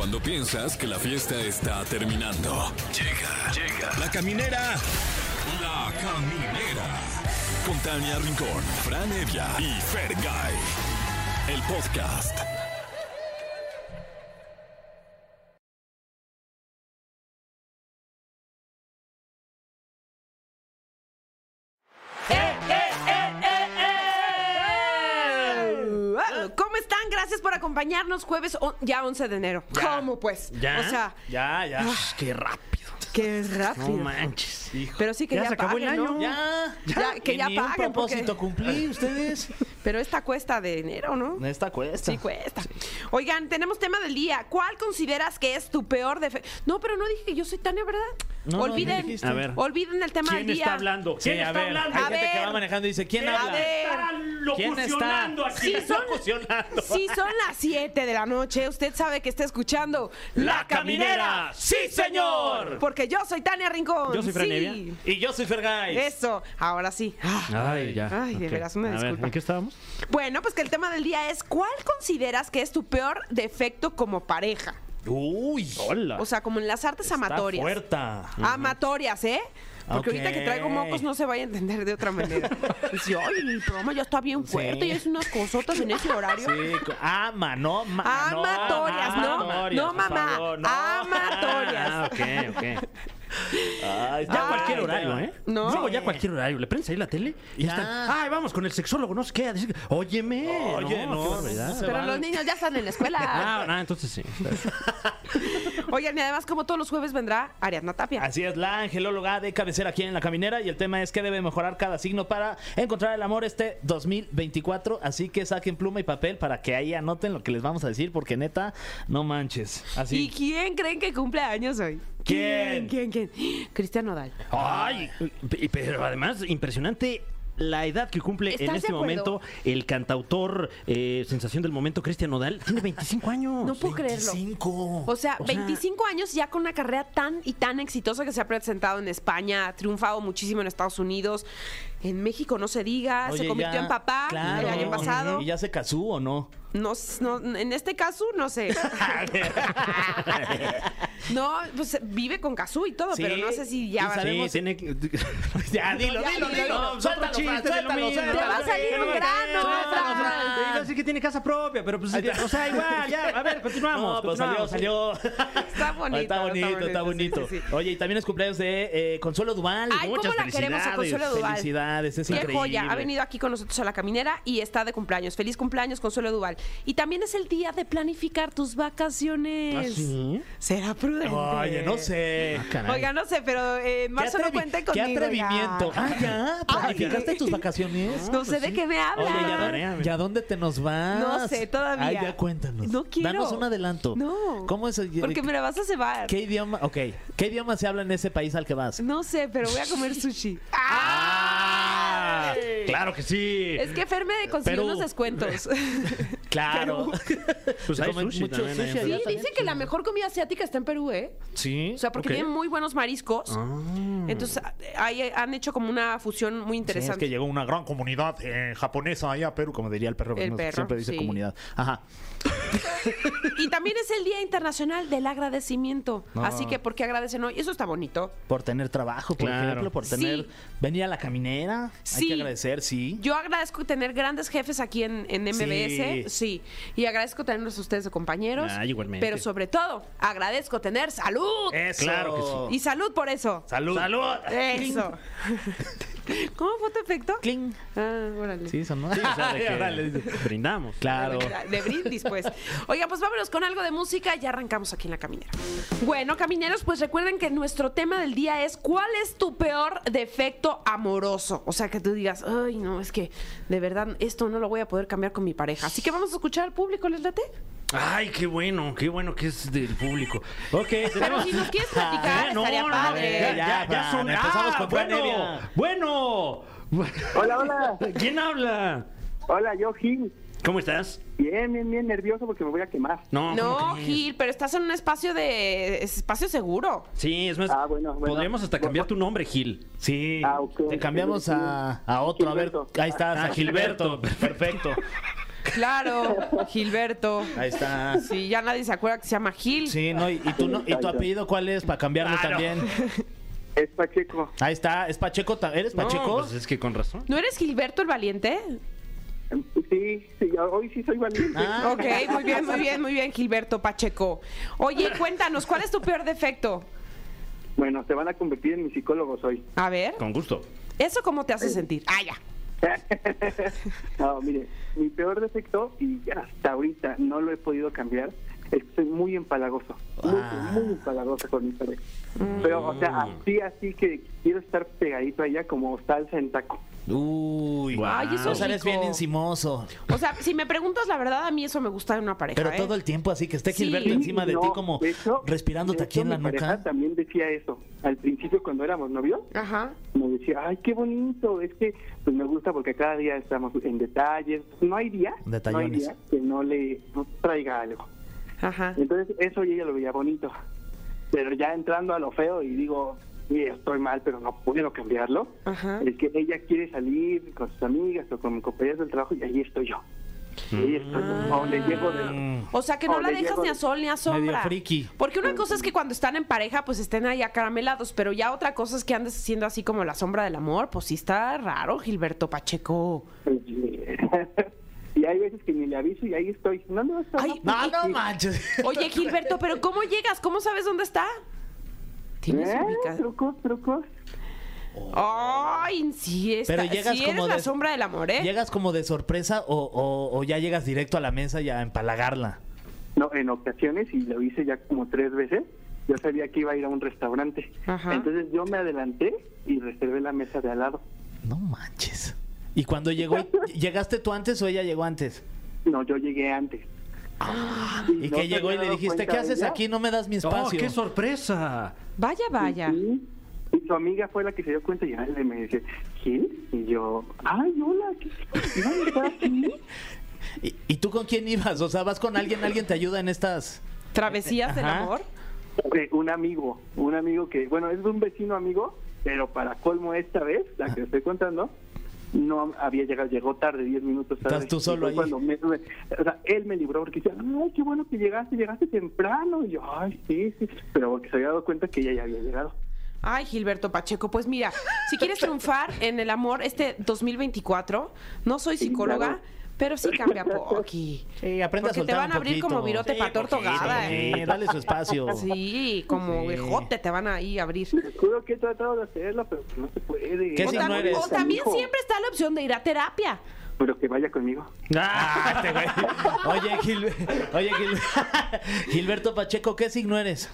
Cuando piensas que la fiesta está terminando. Llega, llega. La caminera. La caminera. Con Tania Rincón, Fran Evia y Fergay. El podcast. Por acompañarnos jueves ya 11 de enero. ¿Cómo pues? ¿Ya? O sea, Ya, ya. Ah. qué rápido. qué rápido. No manches, hijo. Pero sí que ya, se acabó el paguen, año. ¿no? Ya, Ya, que ya ni un paguen, porque- propósito cumplí ustedes. Pero esta cuesta de enero, ¿no? Esta cuesta. Sí cuesta. Oigan, tenemos tema del día. ¿Cuál consideras que es tu peor defecto? No, pero no dije que yo soy Tania, ¿verdad? No, no, olviden, no dijiste. A ver. olviden el tema ¿Quién del día. está hablando? Sí, ¿Quién a está ver, hablando? hay A gente que ver. va manejando y dice, ¿quién A habla? ver. ¿Quién está? aquí? Sí, son- Locucionando. Si son las 7 de la noche, usted sabe que está escuchando ¡La Caminera! ¡Sí, señor! Porque yo soy Tania Rincón. Yo soy Fran sí. Y yo soy Fergay. Eso, ahora sí. Ah. Ay, ya. Ay, de ok. veras, una disculpa. ¿en qué estábamos? Bueno, pues que el tema del día es ¿cuál consideras que es tu peor defecto como pareja? Uy. Hola. O sea, como en las artes Está amatorias. fuerta. Amatorias, ¿eh? Porque Ok. ahorita que traigo mocos no se vaya a entender de otra manera. Dice, ay, el programa ya está bien fuerte Sí. y es unas cosotas en ese horario. Sí, ama, no, ma, Amatorias, ¿no? amatorias, No, por mamá. favor, no. Amatorias. Ah, ok, ok. Ay, Ya Ay, cualquier horario, ¿eh? No. Luego ya cualquier horario. Le prendes ahí la tele y Ya. están. Ay, vamos con el sexólogo, no sé qué. a decir, Óyeme. Oye, no, Pero los niños ya están en la escuela. Ah, no, entonces sí. Oigan, y además, como todos los jueves, vendrá Ariadna Tapia. Así es, la angelóloga de cabecera aquí en la caminera y el tema es que debe mejorar cada signo para encontrar el amor este 2024, así que saquen pluma y papel para que ahí anoten lo que les vamos a decir porque neta, no manches. ¿Y quién creen que cumple años hoy? ¿Quién? ¿Quién? ¿Quién? Cristian Nodal. Ay, pero además, impresionante la edad que cumple ¿Estás en este momento el cantautor eh, sensación del momento, Cristian Nodal. Tiene 25 años. No puedo creerlo. 25. O sea, O sea- 25 años ya con una carrera tan y tan exitosa que se ha presentado en España, ha triunfado muchísimo en Estados Unidos, en México no se diga, se convirtió ya- en papá claro. el año pasado. ¿Y ya se casó o no? No, no, en este caso no sé. no, pues vive con Cazú y todo, Sí. pero no sé si ya sabemos- Sí, tiene que- ya, dilo, dilo, dilo, Suéltalo, suéltalo. Te va a salir un grano, Suéltalo, Fran. Fran. Te iba a decir que tiene casa propia, pero pues, o sea, igual, ya, a ver, continuamos. No, pues salió, salió. Está bonito. Está bonito, está bonito. Oye, y también es cumpleaños de eh, Consuelo Duval. Ay, ¿cómo muchas felicidades, Consuelo Duval? Felicidades, es Qué increíble. joya, ha venido aquí con nosotros a la caminera y está de cumpleaños. Feliz cumpleaños, Consuelo Duval. Y también es el día de planificar tus vacaciones. ¿Ah, sí? Será prudente. Oye, no sé. Ah, caray. Oiga, no sé, pero eh, en marzo no atrevi- cuenten qué conmigo. atrevimiento. ya. Ah, ya. ¿Planificaste Ay. tus vacaciones? No sé de qué me hablan. Oye, ¿y a Tarea, dónde, mira. ¿y a dónde te nos vas? No sé, todavía. Ay, ya cuéntanos. No quiero. Danos un adelanto. No. ¿Cómo es? el- Porque me la vas a cebar. ¿Qué idioma? Ok. ¿Qué idioma se habla en ese país al que vas? No sé, pero voy a comer sushi. ¡Ah! Claro que sí. Es que Fer me consiguió unos descuentos. Claro. Pues hay sushi mucho también sushi ahí. allá Sí, también. dice que la mejor comida asiática está en Perú, ¿eh? Sí. O sea, porque Ok. tienen muy buenos mariscos. Entonces, ahí han hecho como una fusión muy Sí, es interesante. que llegó una gran comunidad eh, japonesa allá a Perú, como diría el perro. El ¿no? perro, Siempre dice sí. comunidad. Ajá. Y también es el Día Internacional del Agradecimiento. No. Así que, ¿por qué agradecen hoy? Eso está bonito. Por tener trabajo, por Claro. ejemplo, por tener. Sí. Venir a la caminera. Hay Sí. que agradecer, sí. Yo agradezco tener grandes jefes aquí en, en MBS. Sí. Sí. Y agradezco tenerlos a ustedes de compañeros. Ah, igualmente. Pero sobre todo, agradezco tener salud. Eso. Claro que Y salud por eso. Salud. ¡Salud! Eso. ¿Cómo fue tu efecto? Cling. Ah, órale. Sí, son, ¿no? Sí, o sea, de que Órale. brindamos. Claro. De brindis, pues. Oigan, pues vámonos con algo de música. Ya arrancamos aquí en la caminera. Bueno, camineros, pues recuerden que nuestro tema del día es ¿cuál es tu peor defecto amoroso? O sea, que tú digas, ay, no, es que de verdad esto no lo voy a poder cambiar con mi pareja. Así que vamos a escuchar al público, ¿les late? Ay, qué bueno, qué bueno que es del público. Ok, Pero tenemos. si nos quieres platicar, Ah, no, estaría no, padre. ya, ya, ya, Fran, son. empezamos Ah, con Fran bueno, Evia. bueno. Hola, hola. ¿Quién habla? Hola, yo Gil. ¿Cómo estás? Bien, bien, bien nervioso porque me voy a quemar. No, ¿cómo No, crees? Gil, pero estás en un espacio de espacio seguro. Sí, es más, Ah, bueno, bueno. podríamos hasta cambiar tu nombre, Gil. Sí. Ah, ok. Te cambiamos a, a otro. A ver, Gilberto. ahí estás, Ah, a Gilberto. Perfecto. Claro, Gilberto. Ahí está. Sí, ya nadie se acuerda que se llama Gil. Sí, no, y, y tu, no- ¿y tu apellido cuál es? Para cambiarlo también. Es Pacheco. Ahí está, ¿es Pacheco? ta- ¿Eres No, Pacheco? pues es que con razón. ¿No eres Gilberto el valiente? Sí, sí, hoy sí soy valiente. Ah, Ok, muy bien, muy bien, muy bien, Gilberto Pacheco. Oye, cuéntanos, ¿cuál es tu peor defecto? Bueno, se van a convertir en mis psicólogos hoy. A ver, Con gusto. ¿eso cómo te hace sentir? Ah, ya. no, mire, mi peor defecto, y hasta ahorita no lo he podido cambiar, es que soy muy empalagoso. Muy, Ah. muy empalagoso con mi pareja. Pero, o sea, así, así que quiero estar pegadito a ella como salsa en taco. Uy, Ay, eso o es sea, eres bien encimoso. O sea, si me preguntas la verdad, a mí eso me gusta en una pareja. Pero ¿eh? todo el tiempo así que esté Sí. Gilberto encima de No, ti como de hecho- respirándote de aquí en la mi pareja nuca. también decía eso. Al principio, cuando éramos novios, Ajá. me decía, ay, qué bonito, es que pues me gusta porque cada día estamos en detalles. No hay día, no hay día que no le no traiga algo. Ajá. Entonces, eso y ella lo veía bonito. Pero ya entrando a lo feo y digo, "Sí, estoy mal, pero no puedo cambiarlo. Ajá. Es que ella quiere salir con sus amigas o con compañeras del trabajo y ahí estoy yo. Y ahí estoy yo. O le llego de... Mm. O sea, que no O la dejas ni a sol ni a sombra. Medio friki. Porque una cosa es que cuando están en pareja, pues estén ahí acaramelados, pero ya otra cosa es que andes siendo así como la sombra del amor. Pues sí está raro, Gilberto Pacheco. y hay veces que ni le aviso y ahí estoy. No, no, está Ay, No, no manches. Oye, Gilberto, pero ¿cómo llegas? ¿Cómo sabes dónde está? ¿Tienes ¿Eh? Trucos, trucos. Ay, sí, está, Pero llegas sí eres como la de- sombra del amor, ¿eh? ¿Llegas como de sorpresa o, o- o ya llegas directo a la mesa y a empalagarla? No, en ocasiones, y lo hice ya como tres veces, yo sabía que iba a ir a un restaurante. Ajá. Entonces yo me adelanté y reservé la mesa de al lado. No manches. ¿Y cuando llegó, llegaste tú antes o ella llegó antes? No, yo llegué antes. Y no que se llegó y le dijiste, ¿qué haces aquí? No me das mi ¡Oh, espacio. qué sorpresa! Vaya, vaya. Sí. Y su amiga fue la que se dio cuenta y ay, me dice, ¿Gil? Y yo, ay, hola, ¿qué? ¿Y, y tú con quién ibas? O sea, ¿vas con alguien? ¿Alguien te ayuda en estas...? Travesías del amor. Eh, un amigo, un amigo que, bueno, es un vecino amigo, pero para colmo esta vez, la que estoy contando, no había llegado, llegó tarde, 10 minutos tarde. Estás tú solo ahí. cuando me- me- o sea, él me libró porque decía, ay, qué bueno que llegaste, llegaste temprano. Y yo, ay, sí, sí, pero porque se había dado cuenta que ella ya había llegado. Ay, Gilberto Pacheco, pues mira, si quieres triunfar en el amor este 2024, no soy Sí, psicóloga, claro. Pero sí cambia Poqui. Sí, aprende Porque a te soltar van un a abrir como virote pa' tortogada, Sí, ¿eh? dale su espacio. Sí, como Sí. ejote te van a ir a abrir. Te juro que he tratado de hacerlo, pero no se puede. ¿Qué O, signo tam- eres? o también siempre está la opción de ir a terapia. Pero que vaya conmigo. Ah, este güey. Oye, Gil- Oye Gil- Gilberto Pacheco, ¿qué signo eres?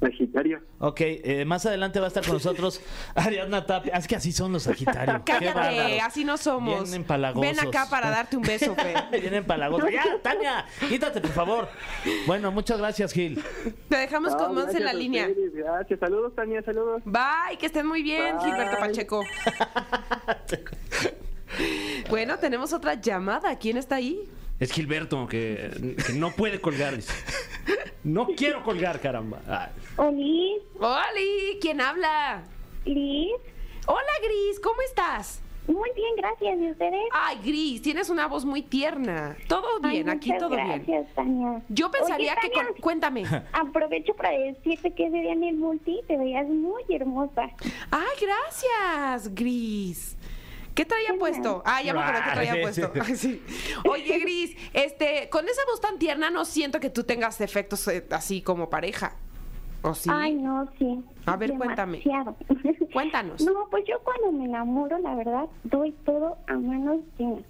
Sagitario. Ok, eh, más adelante va a estar con nosotros Ariadna Tapia. Es que así son los Sagitarios. Qué Cállate, así no somos. Bien empalagosos. Ven acá para darte un beso, Fe. Bien empalagosos. Ya, Tania, quítate, por favor. Bueno, muchas gracias, Gil. Te dejamos No, con Monse en la línea. ustedes, Gracias, saludos, Tania, saludos. Bye, que estén muy bien, Bye. Gilberto Pacheco. Bueno, tenemos otra llamada. ¿Quién está ahí? Es Gilberto, que, que no puede colgar. dice. No quiero colgar, caramba. Ah, Oli, ¡Oli! ¿Quién habla? Liz. Hola, Gris, ¿cómo estás? Muy bien, gracias. ¿Y ustedes? Ay, Gris, tienes una voz muy tierna. Todo Ay, bien, aquí muchas todo gracias, bien. Tania. Yo pensaría Oye, que con... Cuéntame. Aprovecho para decirte que ese día en el multi te veías muy hermosa. Ay, gracias, Gris. ¿Qué traía puesto? Ah, ya me acuerdo que traía puesto. Ay, sí. Oye, Gris, este, con esa voz tan tierna no siento que tú tengas defectos eh, así como pareja. ¿O sí? Ay, no, sí. A ver, cuéntame. Cuéntanos. No, pues yo cuando me enamoro, la verdad, doy todo a manos llenas.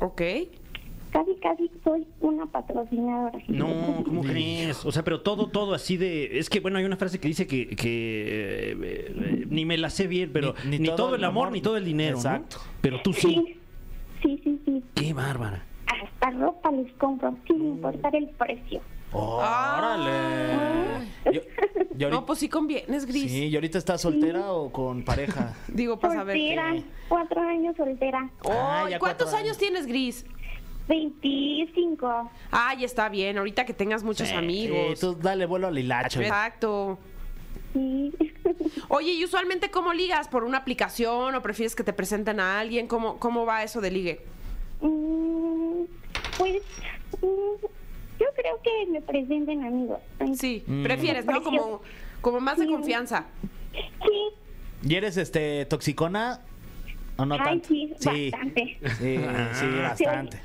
Ok. Casi, casi soy una patrocinadora. No, ¿cómo crees? O sea, pero todo, todo así de... Es que, bueno, hay una frase que dice que, que, eh, eh, ni me la sé bien, pero ni, todo, el amor, ni todo el dinero, ¿no? Exacto. Pero tú sí. Sí, sí, sí, sí. Qué bárbara. Hasta ropa les compro, sin importar el precio. ¡Órale! Yo- y ahorita- No, pues sí convienes, Gris. sí, ¿y ahorita estás soltera o con pareja? Digo, para saber Soltera, qué. cuatro años soltera. Ah, Ay, ¿Cuántos años tienes, Gris? 25. Ay, está bien. Ahorita que tengas muchos Sí, amigos. tú dale vuelo al hilacho. Exacto. Sí. Oye, ¿y usualmente cómo ligas? ¿Por una aplicación o prefieres que te presenten a alguien? ¿Cómo, cómo va eso de ligue? Mm, Pues mm, yo creo que me presenten amigos. Sí, prefieres, ¿no? Como, como más de confianza. Sí, ¿Y eres este toxicona o no Ay, tanto? sí, bastante. Sí, sí, bastante.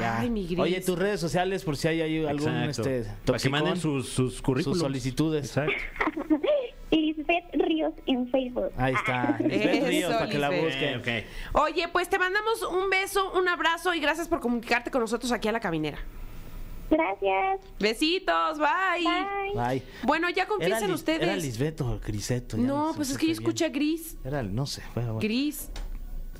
Ya. Ay, mi gris. Oye, tus redes sociales por si hay, hay algún Exacto. este Para que manden sus, sus currículums. sus solicitudes. Exacto. Lisbeth Ríos en Facebook. Ahí está. Lisbeth Ríos, para que la busquen. Ok, Oye, pues te mandamos un beso, un abrazo y gracias por comunicarte con nosotros aquí a la caminera. Gracias. Besitos, bye. Bye. Bye. Bueno, ya confiesen Lis- ustedes. ¿Era Lisbeth o Griseto? No, sé pues es que yo escuché gris. Era, no sé. Bueno, bueno. Gris.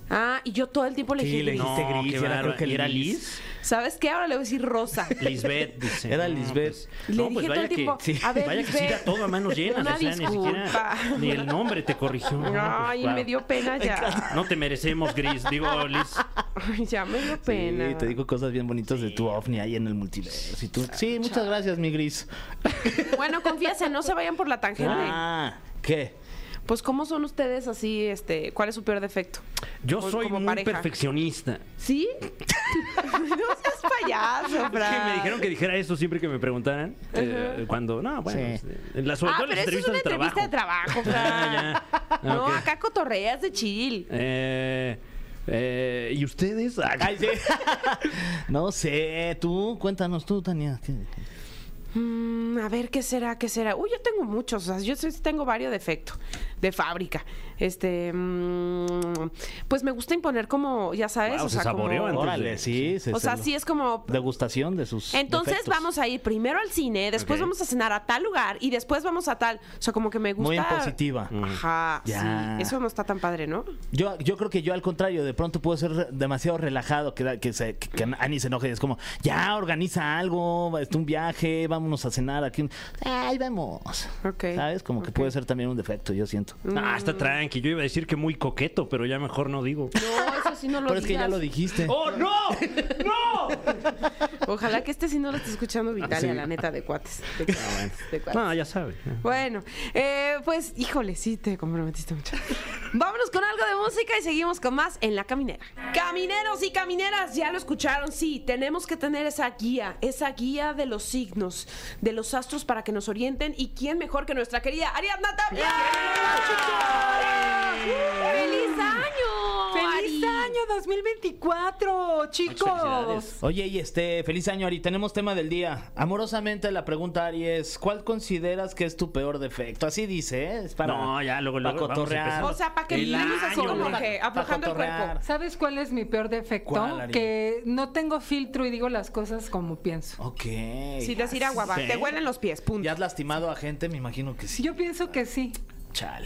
Ah, y yo todo el tiempo le Sí, dije le gris. dijiste No, gris, era, creo que ¿Y era Liz. ¿Sabes qué? Ahora le voy a decir rosa. Lisbeth dice. Era no, Lisbeth. pues, Le no, dije pues todo vaya el tiempo, que, a ver, vaya que sí todo a manos llenas. una o sea, ni siquiera. Ni el nombre te corrigió. No, pues, Ay, me dio pena ya. No te merecemos, Gris. Digo, Liz. Ay, ya me dio Sí, pena. te digo cosas bien bonitas de tu ovni ahí en el multiverso. y tú- Sí, muchas gracias, mi gris. Bueno, confiesen, no se vayan por la tangente. Ah, ¿qué? Pues, ¿cómo son ustedes así? este ¿Cuál es su peor defecto? Yo Como- soy como muy pareja. perfeccionista. ¿Sí? no seas payaso, Es que Fran. me dijeron que dijera eso siempre que me preguntaran. eh, cuando, no, bueno, Sí. eh, la, sobre Ah, todo en pero las eso es una entrevistas de trabajo. entrevista de trabajo, Fran. Ah, ya. No, Ok. acá cotorreas de chill. Eh, eh, ¿Y ustedes? Ah, Ay, sí. no sé, tú, cuéntanos tú, Tania. ¿qué? Mm, a ver, ¿qué será? ¿Qué será? Uy, yo tengo muchos. O sea, yo sí tengo varios defectos de fábrica. Este, mm, pues me gusta imponer como, ya sabes, Guau, o se sea, saboreó como- antes. Sí. se- o sea, se- sí es como Degustación de sus. Entonces defectos. vamos a ir primero al cine, después Ok. vamos a cenar a tal lugar y después vamos a tal. O sea, como que me gusta. Muy impositiva. Ajá, Ya. sí. Eso no está tan padre, ¿no? Yo, yo creo que yo al contrario, de pronto puedo ser re- demasiado relajado, que, da- que, se, que, que Ani se enoje. Es como, ya organiza algo, este, un viaje, vámonos a cenar aquí. un- Ay, vamos. Ok, ¿Sabes? Como que ok. puede ser también un defecto, yo siento. Ah, está tranqui. Yo iba a decir que muy coqueto, pero ya mejor no digo. No, eso sí no lo Pero es que ya digas. lo dijiste. ¡Oh, no! ¡No! Ojalá que este sí no lo esté escuchando Vitalia, Sí. la neta, de cuates. De cuates, de cuates. No, ya sabe. Bueno, eh, pues, híjole, sí te comprometiste mucho. Vámonos con algo de música y seguimos con más en La Caminera. Camineros y camineras, ya lo escucharon, sí, tenemos que tener esa guía, esa guía de los signos, de los astros para que nos orienten. ¿Y quién mejor que nuestra querida Ariadna Tapia? ¡Feliz año! ¡Feliz Ari! año 2024, chicos! Oye, y este, feliz año, Ari. Tenemos tema del día. Amorosamente, la pregunta, Ari, es: ¿cuál consideras que es tu peor defecto? Así dice, ¿eh? Es para. No, ya, luego, luego vamos cotorrear. O sea, para que vivamos así año, como que aflojando el cuerpo. ¿Sabes cuál es mi peor defecto? ¿Cuál, Ari? que no tengo filtro y digo las cosas como pienso. Ok. Si decir agua, va, Sí. te huelen los pies, punto. ¿Ya has lastimado a gente? Me imagino que sí. Yo pienso que sí.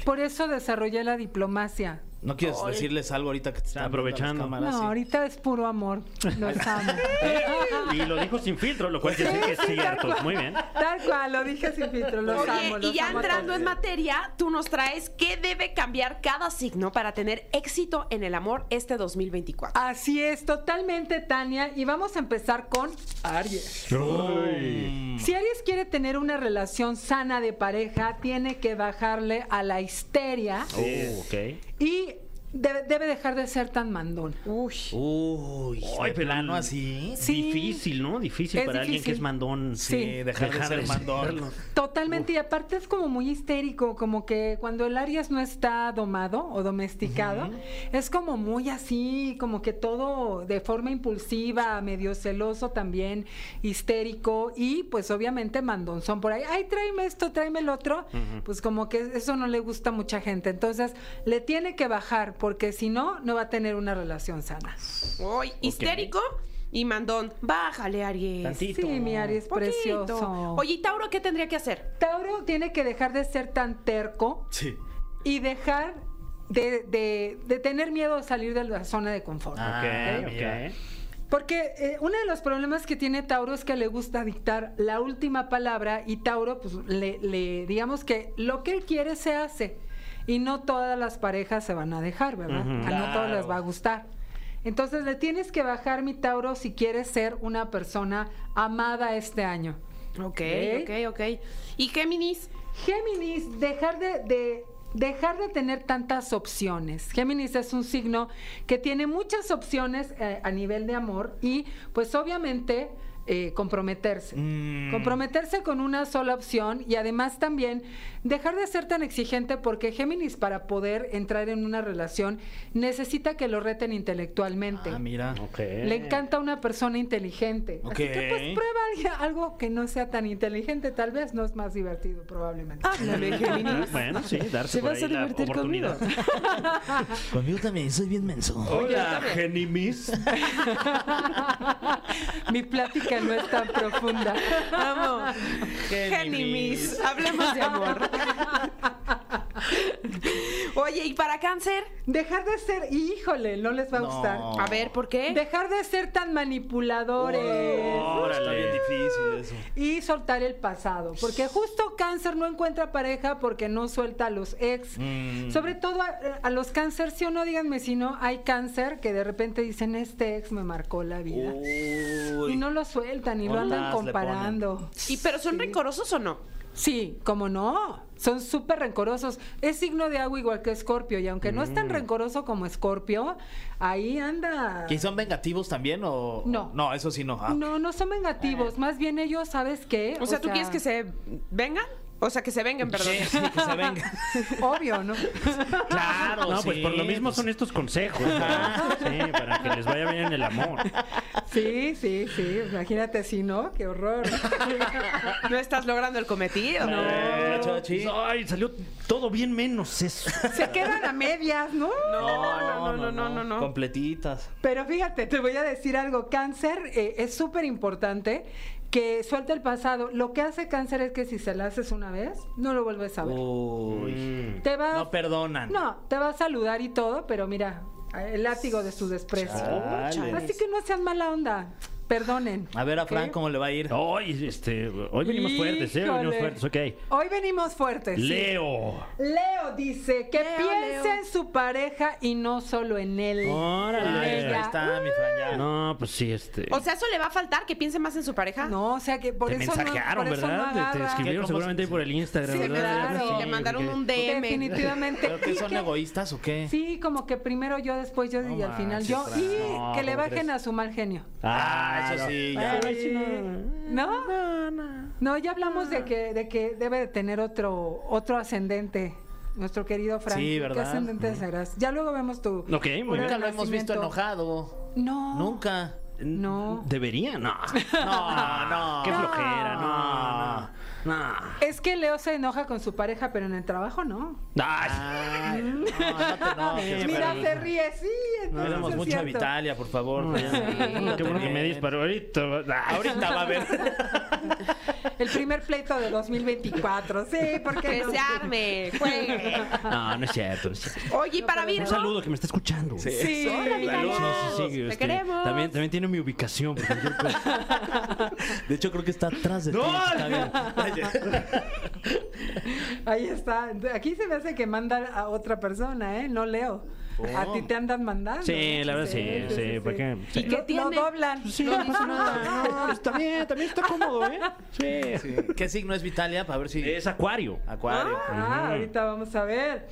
Por eso desarrollé la diplomacia. ¿No quieres decirles algo ahorita que te están las Aprovechando. cámaras? No, Sí. ahorita es puro amor. Los amo. Y lo dijo sin filtro, lo cual quiere decir que es cierto. Muy bien. Tal cual, lo dije sin filtro. Los Oye, amo. Los y ya amo entrando en materia, tú nos traes qué debe cambiar cada signo para tener éxito en el amor este 2024. Así es, totalmente, Tania. Y vamos a empezar con Aries. Si Aries quiere tener una relación sana de pareja, tiene que bajarle a la histeria Oh, ok. Y debe, debe dejar de ser tan mandón. Uy. Uy, Ay, plano así. Sí. Difícil, ¿no? Difícil Es para alguien que es mandón. Sí, Sí. dejar, de ser mandón. Totalmente, y aparte es como muy histérico, como que cuando el Aries no está domado o domesticado, es como muy así, como que todo de forma impulsiva, medio celoso también, histérico y pues obviamente mandonzón por ahí, ay, tráeme esto, tráeme el otro, pues como que eso no le gusta a mucha gente, entonces le tiene que bajar porque si no, no va a tener una relación sana. Uy, histérico y mandón. Bájale, Aries. Tantito. Sí, mi Aries Poquito. precioso. Oye, ¿y Tauro qué tendría que hacer? Tauro tiene que dejar de ser tan terco Sí. y dejar de, de- de tener miedo a salir de la zona de confort. Ah, Ok, ok. Porque eh, uno de los problemas que tiene Tauro es que le gusta dictar la última palabra y Tauro, pues le, le- digamos que lo que él quiere se hace. Y no todas las parejas se van a dejar, ¿verdad? A no todas les va a gustar. Entonces le tienes que bajar, mi Tauro, si quieres ser una persona amada este año. Ok, Ok. ok, ok. ¿Y Géminis? Géminis, dejar de, de dejar de tener tantas opciones. Géminis es un signo que tiene muchas opciones eh, a nivel de amor y pues obviamente eh, comprometerse. Mm. Comprometerse con una sola opción y además también dejar de ser tan exigente porque Géminis para poder entrar en una relación necesita que lo reten intelectualmente. Ah, mira. Ok. Le encanta una persona inteligente. Así que pues prueba algo que no sea tan inteligente, tal vez no es más divertido probablemente. Háblame, Géminis. Bueno, sí, darse ¿Se por vas ahí a la divertir oportunidad. conmigo? Conmigo también, soy bien menso. Hola, Genimis. Mi plática no es tan profunda. Amo. Géminis. Hablemos de amor. Oye, ¿y para cáncer? Dejar de ser, híjole, no les va a No. gustar. A ver, ¿por qué? Dejar de ser tan manipuladores. Está bien difícil eso. Y soltar el pasado. Porque justo cáncer no encuentra pareja porque no suelta a los ex. Mm. Sobre todo a, a los cáncer, sí o no, díganme si no, hay cáncer que de repente dicen, este ex me marcó la vida. Uy. Y no lo sueltan y lo andan comparando. ¿Y pero son rencorosos o no? Sí, como no. Son súper rencorosos. Es signo de agua igual que Escorpio. Y aunque no es Mm. tan rencoroso como Escorpio, ahí anda. ¿Y son vengativos también o...? No. No, eso sí no. Ah. No, no son vengativos. Más bien ellos, ¿sabes qué? O sea, ¿tú quieres que se vengan? O sea, que se vengan, perdón. Sí, sí, que se venga. Obvio, ¿no? Claro, No, pues sí, por lo mismo pues- son estos consejos. ¿no? Sí, para que les vaya bien en el amor. Sí, sí, sí. Imagínate si no, qué horror. No estás logrando el cometido. Eh, Chochi. Ay, salió todo bien menos eso. Se quedan a medias, ¿no? No, no, no, no, no, no. Completitas. Pero fíjate, te voy a decir algo. Cáncer eh, es súper importante que suelte el pasado. Lo que hace cáncer es que si se la haces una vez, no lo vuelves a ver. Uy. Te va, No perdonan. no, te va a saludar y todo, pero mira, el látigo de su desprecio. Así que no sean mala onda. Perdonen. A ver a Fran ¿ok? cómo le va a ir. Hoy, este, hoy venimos fuertes, ¿eh? Hoy venimos fuertes, ok. Hoy venimos fuertes. sí. Leo. Leo dice que Leo, piense Leo. en su pareja y no solo en él. Órale. Ahí está, mi Fran, ya. No, pues sí, este. O sea, ¿eso le va a faltar? ¿Que piense más en su pareja? No, o sea que por te eso mensajearon, no, por eso ¿verdad? no Te- escribieron ¿Qué? ¿Cómo seguramente se- por el Instagram, Sí, ¿verdad? claro. Sí, le mandaron porque- un DM. Definitivamente. ¿Pero qué Y son que- egoístas o qué? Sí, como que primero yo, después yo No y al final yo. Y que le ¿cómo bajen a su mal genio. Eso sí, ya. Ay, sí, no. ¿No? No, ya hablamos de que, de que debe de tener otro, otro ascendente. Nuestro querido Frank. Sí, ¿Qué ascendente serás? Ya luego vemos tu. Ok, muy Nunca lo hemos visto enojado. No. Nunca. No. Debería, no. No, no. Qué flojera, no. No. Es que Leo se enoja con su pareja, pero en el trabajo no. Ay, Ay, no, no te enojes, Mira, se ríe, sí. es mucho a. Vitalia, por favor. no, qué bueno que me disparó ahorita. Ahorita va a ver. El primer pleito de 2024. Sí, porque Que se arme, juegue. No, no es cierto. no es cierto. Oye, ¿y para Virgo? Un saludo que me está escuchando. Sí. Sí, Hola. Sí, sí, sí, Te este, queremos. También, también tiene mi ubicación. cosa. De hecho, creo que está atrás de ti. ¡No! Bien. Ahí está. Aquí se me hace que manda a otra persona, ¿eh? No Leo. A ti te andan mandando. Sí, la verdad sí, sí. ¿por qué? ¿Y Sí. qué tiene? Lo doblan. Sí, no. No, está bien, también está cómodo, ¿eh? Sí. Sí. ¿Qué signo es Vitalia? Para ver si. Es acuario. Acuario. Ah, ahorita vamos a ver.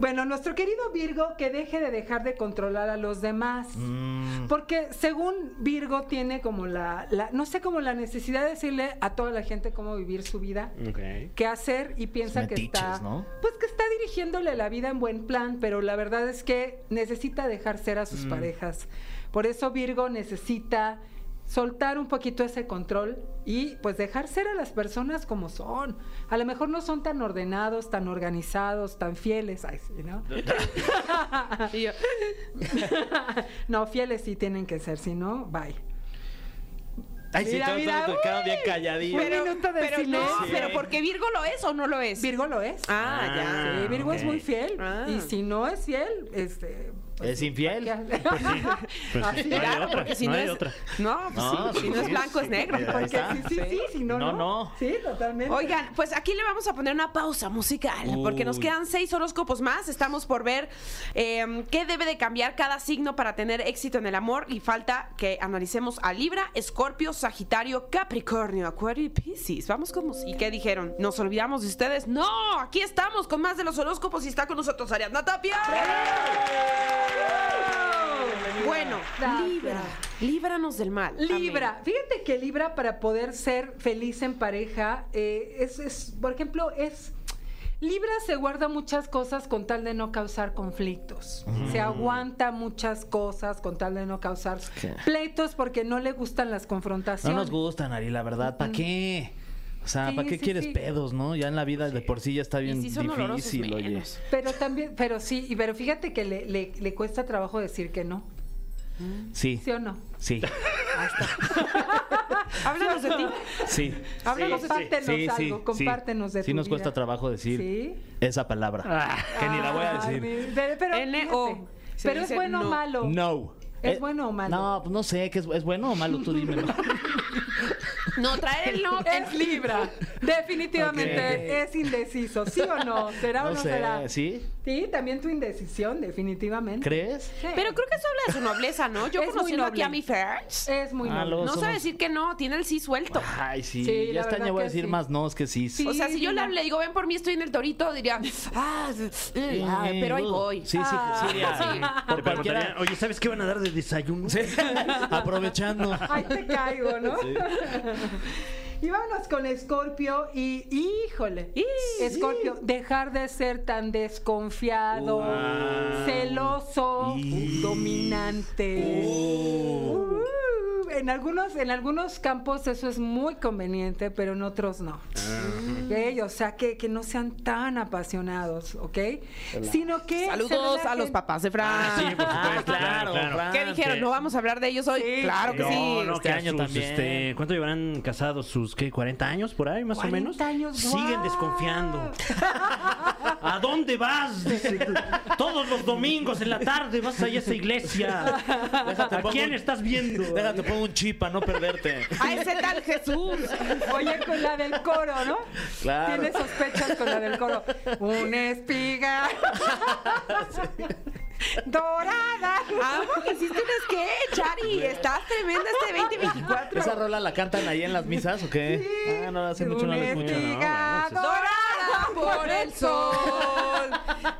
Bueno, nuestro querido Virgo que deje de dejar de controlar a los demás. Mm, Porque según Virgo tiene como la, la- no sé, como la necesidad de decirle a toda la gente cómo vivir su vida, Ok. qué hacer y piensa que Metiches, está, ¿no? pues que está dirigiéndole la vida en buen plan, pero la verdad es que necesita dejar ser a Mm. sus parejas. Por eso Virgo necesita soltar un poquito ese control y pues dejar ser a las personas como son. A lo mejor no son tan ordenados, tan organizados, tan fieles, ay sí, ¿no? No, fieles sí tienen que ser, si no, bye. Ay, sí, Mira, todos, mira, todos quedaron bien uy. calladitos. Un pero, minuto de pero no, silencio. pero porque Virgo lo es o no lo es. Virgo lo es. Ah, ya. Sí, Virgo es ok. muy fiel. Ah. Y si no es fiel, este, ¿Es infiel? Pues claro, otra, porque si no es, otra. No, pues No, sí, si no es sí, blanco es negro. Porque sí, sí, sí, si no, No, no. no. Sí, totalmente. Oigan, pues aquí le vamos a poner una pausa musical, porque nos quedan seis horóscopos más. Estamos por ver eh, qué debe de cambiar cada signo para tener éxito en el amor y falta que analicemos a Libra, Escorpio, Sagitario, Capricornio, Acuario y Piscis. Vamos con música. ¿Y qué dijeron? ¿Nos olvidamos de ustedes? No, aquí estamos con más de los horóscopos y está con nosotros Ariadna Tapia. Bueno. Libra, líbranos del mal. Libra, Amén. fíjate que Libra para poder ser feliz en pareja, eh, es, es, por ejemplo, es... Libra se guarda muchas cosas con tal de no causar conflictos. Se aguanta muchas cosas con tal de no causar ¿Qué? pleitos porque no le gustan las No confrontaciones. nos gustan, Ari, la verdad. ¿Para qué? O sea, Sí, ¿para qué sí, quieres sí. pedos, no? Ya en la vida de por sí ya está Y bien sí son difícil, oye. Pero también, pero sí, y pero fíjate que le, le- le cuesta trabajo decir que no. Sí, ¿Sí o no? sí, Háblanos de ti. sí. Háblanos, Sí, compártenos sí, sí, algo, sí. compártenos de Sí tu nos cuesta trabajo decir ¿Sí? esa palabra. que ni la voy a decir. pero, pero, N-O. pero es bueno o malo. No. ¿Es Eh, bueno o malo? No, pues no sé, ¿qué es, es bueno o malo? Tú dime. No, traer el no. Es Libra. Definitivamente es indeciso. ¿Sí o no? ¿Será o No no sé, será? ¿sí? Sí, también tu indecisión, definitivamente. ¿Crees? Sí. Pero creo que eso habla de su nobleza, ¿no? Yo Es conociendo aquí a mi Ferns, es muy Ah, noble. luego no somos- sabe decir que no, tiene el sí suelto. Ay, sí. Sí, ya este año voy a decir sí. más no que sí. Sí. o sea, si yo le, le digo, ven por mí, estoy en el torito, diría, ah, eh, ah, pero ahí voy. Sí, sí, Ah. sí. ya, Sí. Por Te cualquiera. preguntaría, Oye, ¿sabes qué van a dar de desayuno? Sí. Aprovechando. Ahí te caigo, ¿no? Y vámonos con Escorpio y híjole, Y- Escorpio, dejar de ser tan desconfiado, celoso, Y- dominante. Uh, en algunos, en algunos campos eso es muy conveniente, pero en otros no. ¿Ok? O sea, que, que no sean tan apasionados, ¿ok? Sino que... Saludos a los papás de Fran. Ah, sí, por Ah, supuesto, claro, claro. Fran, ¿Qué dijeron? que- ¿No vamos a hablar de ellos hoy? Sí. Claro que No, sí. no, este que año sus, también. este, ¿Cuánto llevarán casados? ¿Sus qué? ¿40 años por ahí, más o 40 menos? años, Siguen guau. desconfiando. ¿A dónde vas? Dice, Todos los domingos en la tarde vas ahí a esa iglesia. Déjate, ¿A quién un- estás viendo? Déjate, pongo un chip para no perderte. A ese tal Jesús. Oye, con la del coro, ¿no? Claro. Tiene sospechas con la del coro. Una espiga. Dorada. Ah, porque hiciste un sketch, Ari. Estás tremenda este 2024. ¿Esa rola la cantan ahí en las misas o qué? Ah, no, hace mucho no la Una escucho. espiga No, Dorada por el sol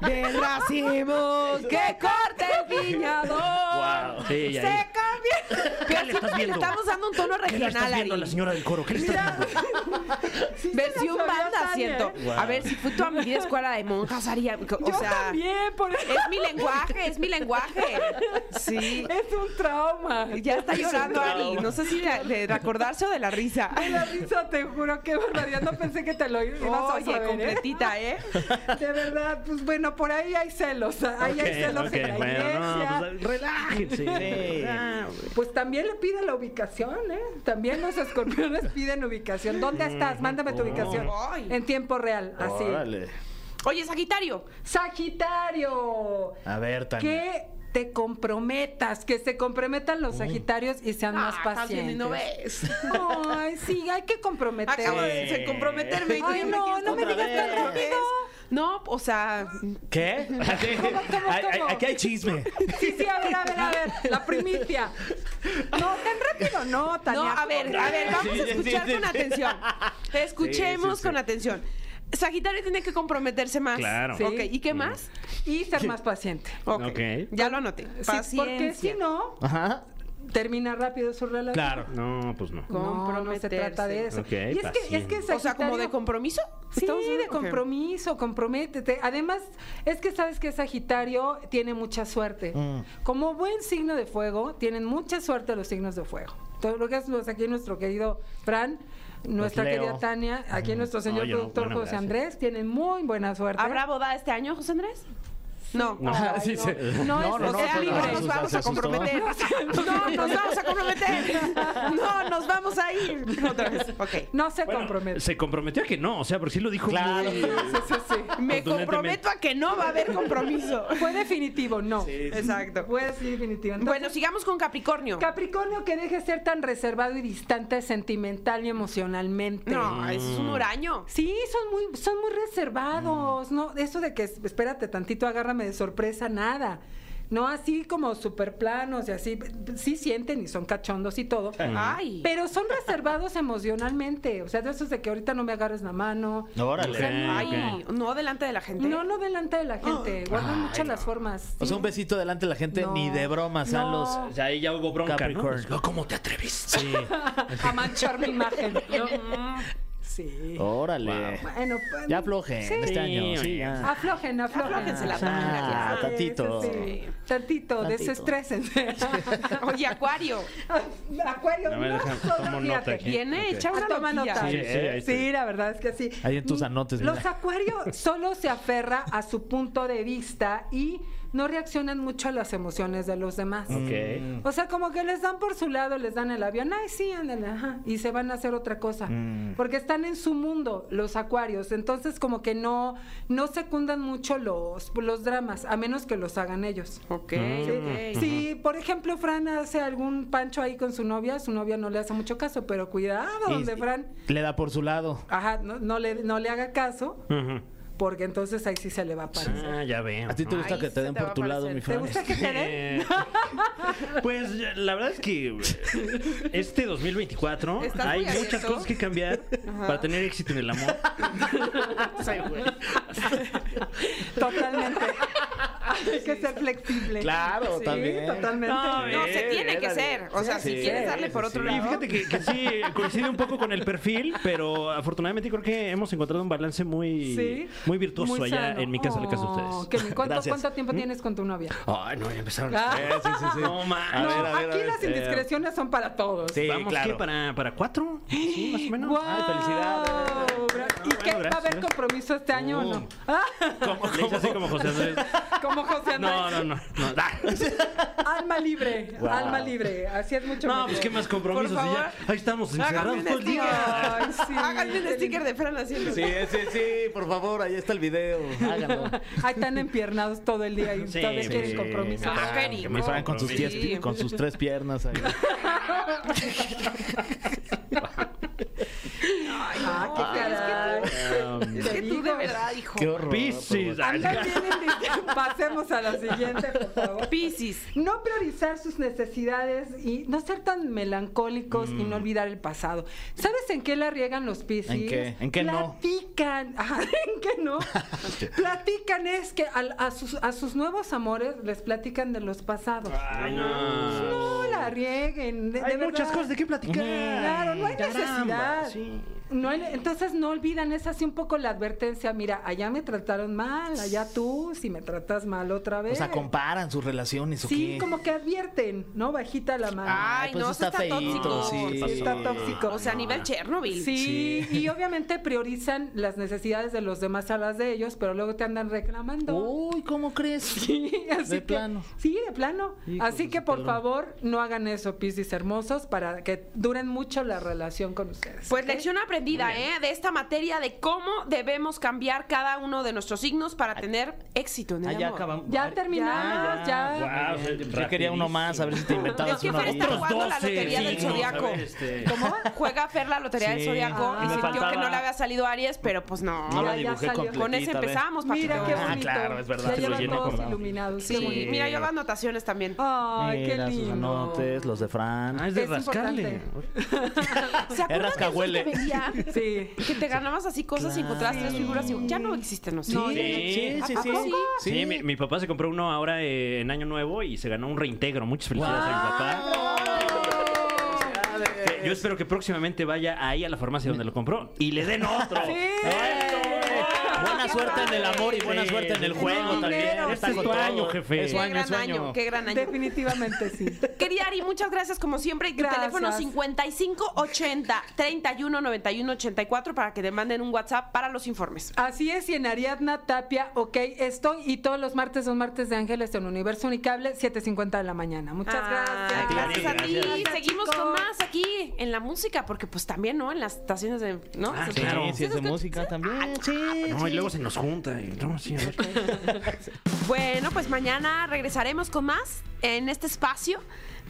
del racimos que corta el viñador. Wow. Sí, Se ¿Qué le estás le viendo? estamos dando un tono ¿Qué le regional, estás viendo a la señora del coro? ¿Qué le estás viendo? Versión sabía, banda, siento. ¿eh? A ver, si fue toda mi vida escuela de monjas, Ari. O Yo sea, también, por eso. es mi lenguaje, es mi lenguaje. Sí. Es un trauma. Ya está llorando Ari. No sé si de, de recordarse o de la risa. De la risa, te juro, qué barbaridad. No pensé que te lo ibas a Oye, saber, ¿eh? completita, ¿eh? De verdad, pues bueno, por ahí hay celos. Ahí hay celos Ok, en la bueno, iglesia. no, pues, relájense. Ah, Pues también le piden la ubicación, ¿eh? También los escorpiones piden ubicación. ¿Dónde estás? Mándame tu ubicación. Ay. En tiempo real, así. Órale. Oye, Sagitario. Sagitario. A ver, Tania. Que te comprometas, que se comprometan los sagitarios y sean más Ah, pacientes. no ves. Ay, sí, hay que comprometerse. Acabo de de comprometerme. Ay, no, no me digas tan rápido. No, o sea, ¿Qué? cómo, ay, cómo? Aquí hay chisme. Sí, sí, a ver, a ver, primicia. No, tan rápido, no, Tania. no, a ver, a ver, vamos a escuchar con atención. Escuchemos Sí, sí, sí. con atención. Sagitario tiene que comprometerse más. Claro. Sí. Ok, ¿y qué más? Y ser más paciente. Ok, Ok. ya lo anoté. Sí, porque si no, Ajá. Termina rápido su relación. Claro. No, pues no. No, no se trata de eso. Y es que, es que. O sea, como de compromiso. Sí, ¿Estamos de compromiso, comprométete. Además, es que sabes que Sagitario tiene mucha suerte. Mm. Como buen signo de fuego, tienen mucha suerte los signos de fuego. Todo lo que es los- aquí nuestro querido Fran, nuestra querida Tania, aquí nuestro señor no, productor bueno, José gracias. Andrés, tienen muy buena suerte. ¿Habrá boda este año, José Andrés? No. Ajá, sí, sí. No, es- o sea, es no libre. nos vamos a comprometer. No, nos vamos a comprometer. No, nos vamos a ir. Otra vez. Ok. No se Bueno, compromete. Se comprometió a que no, o sea, porque sí lo dijo Claro. muy- Me Contundentemente. comprometo a que no va a haber compromiso. Fue definitivo, no. Exacto. Fue así definitivo. Entonces, Bueno, sigamos con Capricornio. Capricornio que deje de ser tan reservado y distante sentimental y emocionalmente. No, eso es un huraño. Sí, son muy, son muy reservados, Mm. ¿no? Eso de que espérate tantito, agárrame de sorpresa, nada. No así como super planos y así, sí sienten y son cachondos y todo. Ay. Pero son reservados emocionalmente, o sea, de esos de que ahorita no me agarres la mano. Órale. O sea, no, Ay, no delante de la gente. no, no delante de la gente, guardan Ay, no. las formas. O sea, un besito delante de la gente, No. ni de broma, sean No. los O sea, ahí ya hubo bronca, Capricorn. ¿no? ¿Cómo te atreves? Sí. a manchar mi imagen. Sí. Órale. Bueno, pues, Ya aflojen sí. este año. Sí, ya. Aflojen, aflojen. Aflójense la Ah, Sí, tantito. Tantito, Tantito. desestrésense. Oye, Acuario. Acuario, No me no dejan- tomo nota fíjate. aquí. Viene Ok. hecha una toma nota. Sí, la verdad es que sí. Ahí en tus anotes, Los acuarios solo se aferra a su punto de vista y no reaccionan mucho a las emociones de los demás. Ok. O sea, como que les dan por su lado, les dan el avión, ay, sí, ándale, ajá, y se van a hacer otra cosa. Mm. Porque están en su mundo, los acuarios. Entonces, como que no, no secundan mucho los, los dramas, a menos que los hagan ellos. Ok, Sí. ok. Si, por ejemplo, Fran hace algún pancho ahí con su novia, su novia no le hace mucho caso, pero cuidado donde Fran, Le da por su lado. ajá, no, no le, no le haga caso. Porque entonces ahí sí se le va a parecer. Ah, ya veo. ¿A ti te gusta Ay, que te den te por tu lado, mi ¿Te Fran? gusta que te den? Eh, pues la verdad es que eh, este 2024 Estás hay muchas abierto. cosas que cambiar para tener éxito en el amor. Totalmente. Hay que ser flexible. Claro, Sí, también. totalmente. No, no, se tiene que ser. O sea, si quieres darle por otro sí. Y lado. fíjate que, que sí coincide un poco con el perfil, pero afortunadamente creo que hemos encontrado un balance muy, Sí. muy virtuoso Muy allá en mi casa, en la casa de Oh, ustedes. que- ¿cuánto, Gracias. cuánto tiempo tienes con tu novia? Ay, no, ya empezaron. Ah. Sí, sí, sí. No, man. A no, ver, a ver, a aquí ver. las indiscreciones son para todos. Sí, Vamos, claro. ¿qué? ¿Para, ¿Para cuatro? Sí, más o menos. ¡Guau! Ay, felicidades. ¿Y qué? ¿Va a haber compromiso este año o no? Ah, Le hice así como José Andrés. como José Andrés. No, no, no. no. Alma libre, Wow. alma libre. Así es mucho No, mejor. pues qué más compromisos. Por y ya, favor. ahí estamos encerrados un todo el día. Ay, sí. Háganme un sticker de Fran haciendo. Sí, sí, sí, por favor, ahí está el video. Háganlo. Ahí están empiernados todo el día y Sí, todavía sí, quieren compromiso. Ah, qué que rico. Mi Fran con sus, Sí. diez- con sus tres piernas ahí. Ah, qué caray. Es que tú de verdad, hijo. Qué horror. Piscis. Pasemos a la siguiente, por favor. Piscis. No priorizar sus necesidades y no ser tan melancólicos y Mm. no olvidar el pasado. ¿Sabes en qué la riegan los piscis? ¿En qué? ¿En qué no? Platican. Ajá, ¿En qué no? platican es que al- a, sus, a sus nuevos amores les platican de los pasados. Ay, no. No la rieguen. de- Hay de muchas cosas de qué platicar. Claro, no hay Caramba, necesidad. sí. No hay- entonces no olvidan, es así un poco la advertencia. Mira, allá me trataron mal, allá tú, si me tratas mal otra vez. O sea, comparan sus relaciones o Sí, qué. como que advierten, ¿no? Bajita la mano. Ay, pues no, está está, feíto, tóxico. sí. Sí, está tóxico. O sea, a nivel Chernobyl. Sí, y obviamente priorizan las necesidades de los demás a las de ellos, pero luego te andan reclamando. Uy, ¿cómo crees? Sí, así De que- plano. Sí, de plano. Hijo así que por pelón. favor, no hagan eso, Piscis hermosos, para que duren mucho la relación con ustedes. Pues lección aprendida, ¿eh? De esta materia de cómo debemos cambiar cada uno de nuestros signos para tener éxito en el Ah, ya amor. acabamos. Ya terminamos, ya. Guau, o sea, Yo quería uno más, a ver si te Es inventabas que uno Fer está jugando la Doce lotería del signos, zodiaco. a ver, este. ¿Cómo? Juega Fer la lotería del Sí. zodiaco Ah, y sintió que faltaba- no le había salido Aries, pero pues no. No la Ya, ya dibujé. Con ese empezamos, Mira qué Ah, bonito. claro, es verdad, Ya llevan todos iluminados. Sí, mira, yo hago anotaciones también. Ay, qué Mira, sus lindo. anotes, los de Fran. Ah, es de Es rascarle. ¿Se acuerdan de esos rascahuele. Que vendían? Sí. Que te ganabas así cosas y encontrabas tres figuras y ya no existen, ¿no? Sí, sí, sí, ¿A sí, sí. sí? Sí, mi, mi papá se compró uno ahora eh, en Año Nuevo y se ganó un reintegro. Muchas felicidades a mi papá. Yo espero que próximamente vaya ahí a la farmacia donde lo compró y le den otro. Sí. Buena suerte en el amor y buena suerte en el juego también. Está con Tu todo. año, jefe. Es su Qué año, es gran su año. año, qué gran año. Definitivamente sí. Querida Ari, muchas gracias como siempre. Y tu Gracias. teléfono 5580 31 91 84 para que te manden un WhatsApp para los informes. Así es, y en Ariadna Tapia, ok, estoy y todos los martes son martes de ángeles en Universo Unicable, 7.50 de la mañana. Muchas Ah, gracias. Gracias a ti. Gracias, Seguimos chicos. con más aquí en la música, porque pues también, ¿no? En las estaciones de. ¿no? Ah, Sí, Claro. sí, es de música también. Sí, No, y luego se nos junta. y- no, sí, a ver. Bueno, pues mañana regresaremos con más en este espacio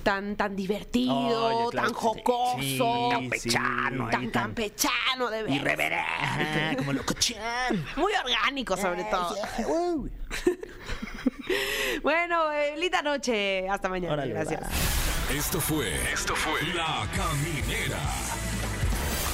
tan tan divertido, claro tan jocoso, Sí, campechano, sí. tan tan- campechano de. Irreverente, como locochán. Muy orgánico sobre todo. bueno, eh, linda noche. Hasta mañana. Órale, Gracias. va. Esto fue. Esto fue. La Caminera.